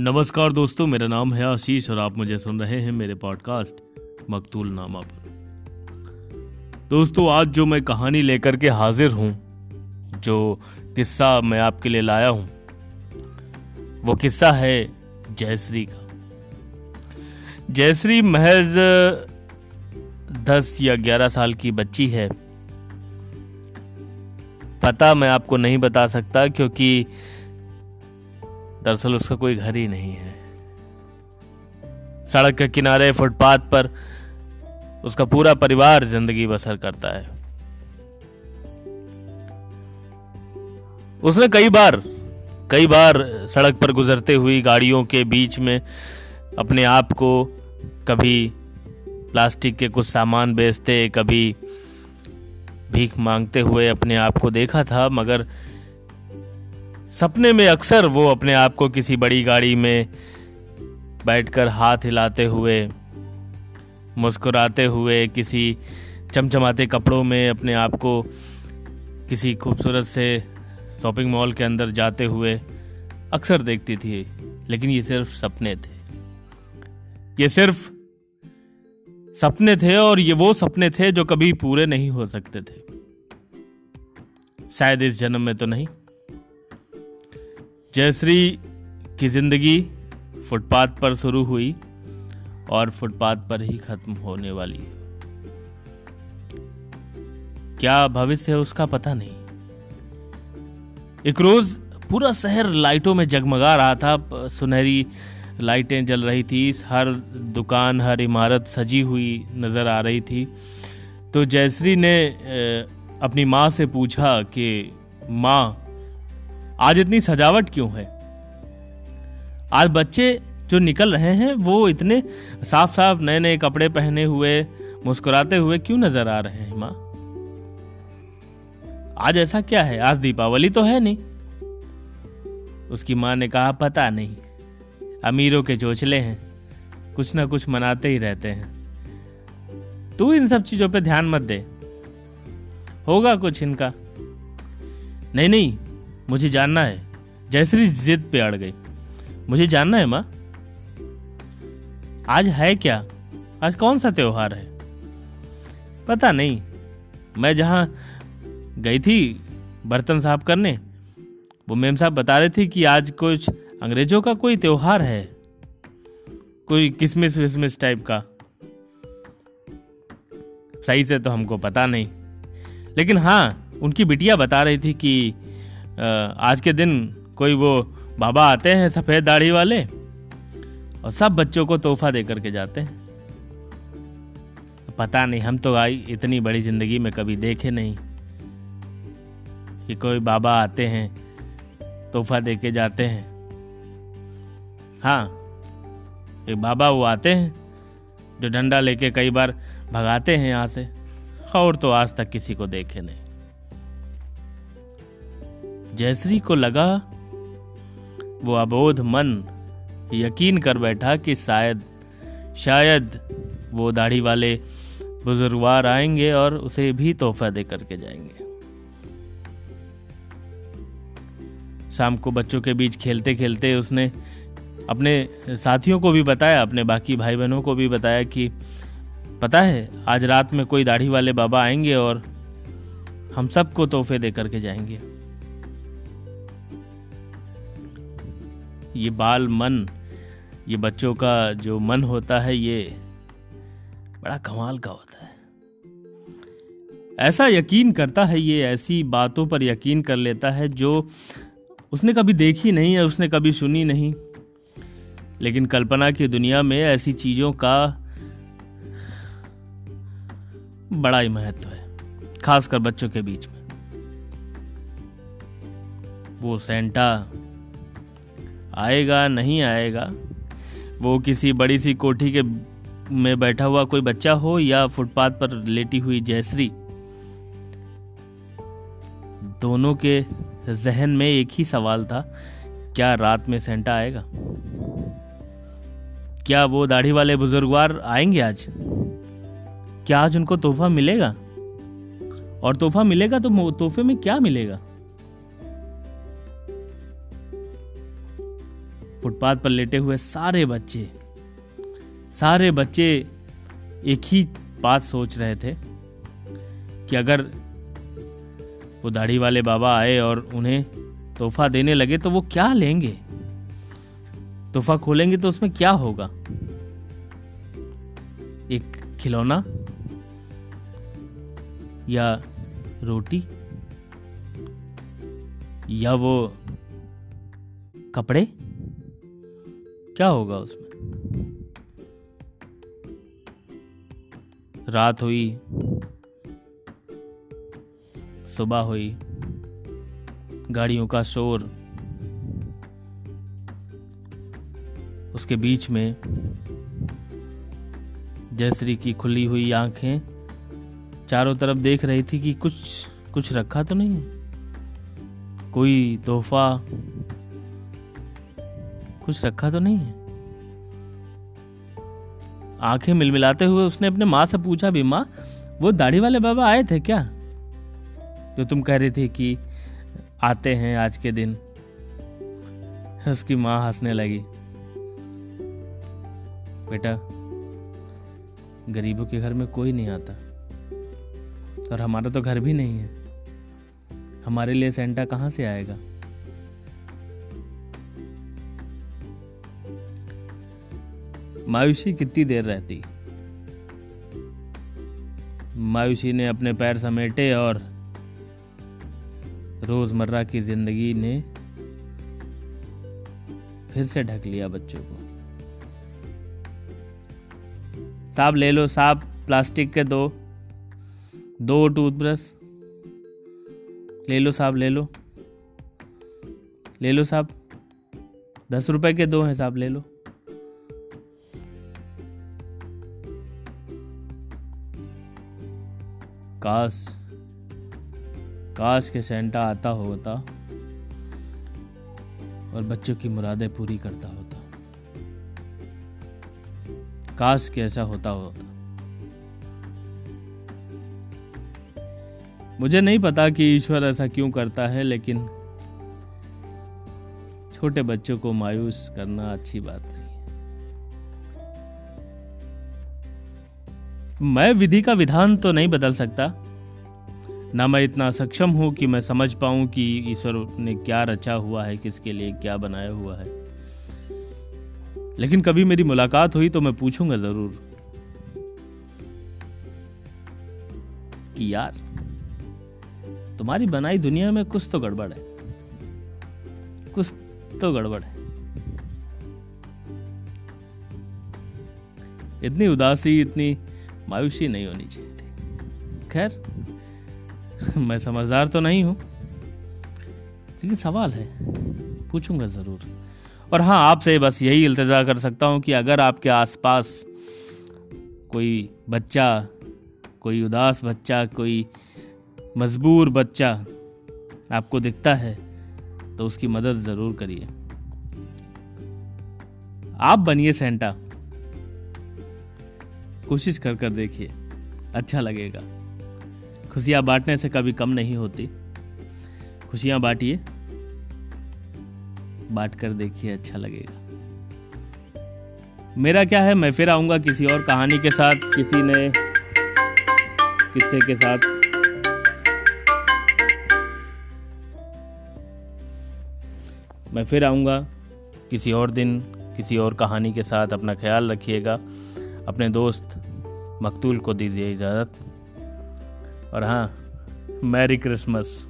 नमस्कार दोस्तों, मेरा नाम है आशीष और आप मुझे सुन रहे हैं मेरे पॉडकास्ट मकतूल नामा पर। दोस्तों, आज जो मैं कहानी लेकर के हाजिर हूँ, जो किस्सा मैं आपके लिए लाया हूँ, वो किस्सा है जयश्री का। जयश्री महज दस या ग्यारह साल की बच्ची है। पता मैं आपको नहीं बता सकता, क्योंकि दरअसल उसका कोई घर ही नहीं है। सड़क के किनारे फुटपाथ पर उसका पूरा परिवार ज़िंदगी बसर करता है। उसने कई बार कई बार सड़क पर गुजरते हुई गाड़ियों के बीच में अपने आप को कभी प्लास्टिक के कुछ सामान बेचते, कभी भीख मांगते हुए अपने आप को देखा था, मगर सपने में अक्सर वो अपने आप को किसी बड़ी गाड़ी में बैठकर हाथ हिलाते हुए, मुस्कुराते हुए, किसी चमचमाते कपड़ों में अपने आप को किसी खूबसूरत से शॉपिंग मॉल के अंदर जाते हुए अक्सर देखती थी, लेकिन ये सिर्फ़ सपने थे। ये सिर्फ़ सपने थे और ये वो सपने थे जो कभी पूरे नहीं हो सकते थे। शायद इस जन्म में तो नहीं। जयश्री की ज़िंदगी फुटपाथ पर शुरू हुई और फुटपाथ पर ही खत्म होने वाली है। क्या भविष्य है उसका पता नहीं। एक रोज पूरा शहर लाइटों में जगमगा रहा था। सुनहरी लाइटें जल रही थी, हर दुकान, हर इमारत सजी हुई नज़र आ रही थी। तो जयश्री ने अपनी माँ से पूछा कि, माँ आज इतनी सजावट क्यों है? आज बच्चे जो निकल रहे हैं, वो इतने साफ़ साफ़ नए नए कपड़े पहने हुए, मुस्कुराते हुए क्यों नज़र आ रहे हैं, माँ? आज ऐसा क्या है? आज दीपावली तो है नहीं। उसकी माँ ने कहा, पता नहीं। अमीरों के चोचले हैं। कुछ ना कुछ मनाते ही रहते हैं। तू इन सब चीज़ों पे ध्यान मत दे। होगा कुछ इनका। नहीं नहीं। मुझे जानना है। जयश्री जिद पे अड़ गई। मुझे जानना है, माँ। आज है क्या? आज कौन सा त्योहार है? पता नहीं। मैं जहाँ गई थी बर्तन साफ़ करने, वो मेम साहब बता रहे थे कि आज कुछ अंग्रेज़ों का कोई त्योहार है। कोई किसमिस विसमिस टाइप का। सही से तो हमको पता नहीं। लेकिन हाँ उनकी बिटिया बता रही थी कि आज के दिन कोई वो बाबा आते हैं सफ़ेद दाढ़ी वाले और सब बच्चों को तोहफा दे करके जाते हैं। तो पता नहीं, हम तो आई इतनी बड़ी ज़िंदगी में कभी देखे नहीं कि कोई बाबा आते हैं, तोहफा दे के जाते हैं। हाँ एक बाबा वो आते हैं जो डंडा लेके कई बार भगाते हैं यहाँ से, और तो आज तक किसी को देखे नहीं। जयश्री को लगा, वो अबोध मन यकीन कर बैठा कि शायद शायद वो दाढ़ी वाले बुजुर्गवार आएँगे और उसे भी तोहफा दे करके जाएँगे। शाम को बच्चों के बीच खेलते खेलते उसने अपने साथियों को भी बताया, अपने बाकी भाई बहनों को भी बताया कि, पता है, आज रात में कोई दाढ़ी वाले बाबा आएँगे और हम सबको तोहफे दे करके जाएँगे। ये बाल मन, ये बच्चों का जो मन होता है, ये बड़ा कमाल का होता है। ऐसा यकीन करता है, ये ऐसी बातों पर यकीन कर लेता है जो उसने कभी देखी नहीं है उसने कभी सुनी नहीं। लेकिन कल्पना की दुनिया में ऐसी चीज़ों का बड़ा ही महत्व है, खासकर बच्चों के बीच में। वो सेंटा आएगा, नहीं आएगा? वो किसी बड़ी सी कोठी के में बैठा हुआ कोई बच्चा हो या फुटपाथ पर लेटी हुई जयश्री? दोनों के जहन में एक ही सवाल था, क्या रात में सेंटा आएगा? क्या वो दाढ़ी वाले बुजुर्गवार आएँगे आज? क्या आज उनको तोहफा मिलेगा? और तोहफा मिलेगा तो तोहफे में क्या मिलेगा? फुटपाथ पर लेटे हुए सारे बच्चे सारे बच्चे एक ही बात सोच रहे थे कि अगर वो दाढ़ी वाले बाबा आए और उन्हें तोहफा देने लगे तो वो क्या लेंगे? तोहफा खोलेंगे तो उसमें क्या होगा? एक खिलौना या रोटी या वो कपड़े? क्या होगा उसमें? रात हुई, सुबह हुई, गाड़ियों का शोर, उसके बीच में जयश्री की खुली हुई आँखें चारों तरफ़ देख रही थी कि कुछ कुछ रखा तो नहीं कोई तोहफा कुछ रखा तो नहीं है? आँखें मिलमिलाते हुए उसने अपने माँ से पूछा भी माँ, वो दाढ़ी वाले बाबा आए थे क्या? जो तुम कह रही थी कि आते हैं आज के दिन। उसकी माँ हंसने लगी। बेटा, गरीबों के घर में कोई नहीं आता और हमारा तो घर भी नहीं है। हमारे लिए सेंटा कहाँ से आएगा? मायूसी कितनी देर रहती? मायूसी ने अपने पैर समेटे और रोज़मर्रा की ज़िंदगी ने फिर से ढक लिया बच्चों को। साहब ले लो साहब प्लास्टिक के दो दो टूथब्रश। ले लो साहब ले लो। ले लो साहब दस रुपए के दो हैं साहब ले लो। काश काश के सेंटा आता होता और बच्चों की मुरादें पूरी करता होता। काश के ऐसा होता होता। मुझे नहीं पता कि ईश्वर ऐसा क्यों करता है, लेकिन छोटे बच्चों को मायूस करना अच्छी बात नहीं। मैं विधि का विधान तो नहीं बदल सकता। ना मैं इतना सक्षम हूँ कि मैं समझ पाऊँ कि ईश्वर ने क्या रचा हुआ है, किसके लिए क्या बनाया हुआ है। लेकिन कभी मेरी मुलाकात हुई तो मैं पूछूँगा ज़रूर कि यार, तुम्हारी बनाई दुनिया में कुछ तो गड़बड़ है। कुछ तो गड़बड़ है। इतनी उदासी, इतनी मायूसी नहीं होनी चाहिए थी। खैर, मैं समझदार तो नहीं हूँ, लेकिन सवाल है, पूछूँगा ज़रूर। और हाँ आपसे बस यही इल्तजा कर सकता हूँ कि अगर आपके आसपास कोई बच्चा, कोई उदास बच्चा, कोई मजबूर बच्चा आपको दिखता है तो उसकी मदद ज़रूर करिए। आप बनिए सेंटा। कोशिश कर कर देखिए। अच्छा लगेगा। खुशियाँ बांटने से कभी कम नहीं होती। खुशियाँ बांटिए। बांट कर देखिए अच्छा लगेगा। मेरा क्या है? मैं फिर आऊँगा किसी और कहानी के साथ, किसी ने किस्से के साथ। मैं फिर आऊँगा किसी और दिन, किसी और कहानी के साथ। अपना ख्याल रखिएगा। अपने दोस्त मकतूल को दीजिए इजाज़त। और हाँ मैरी क्रिसमस।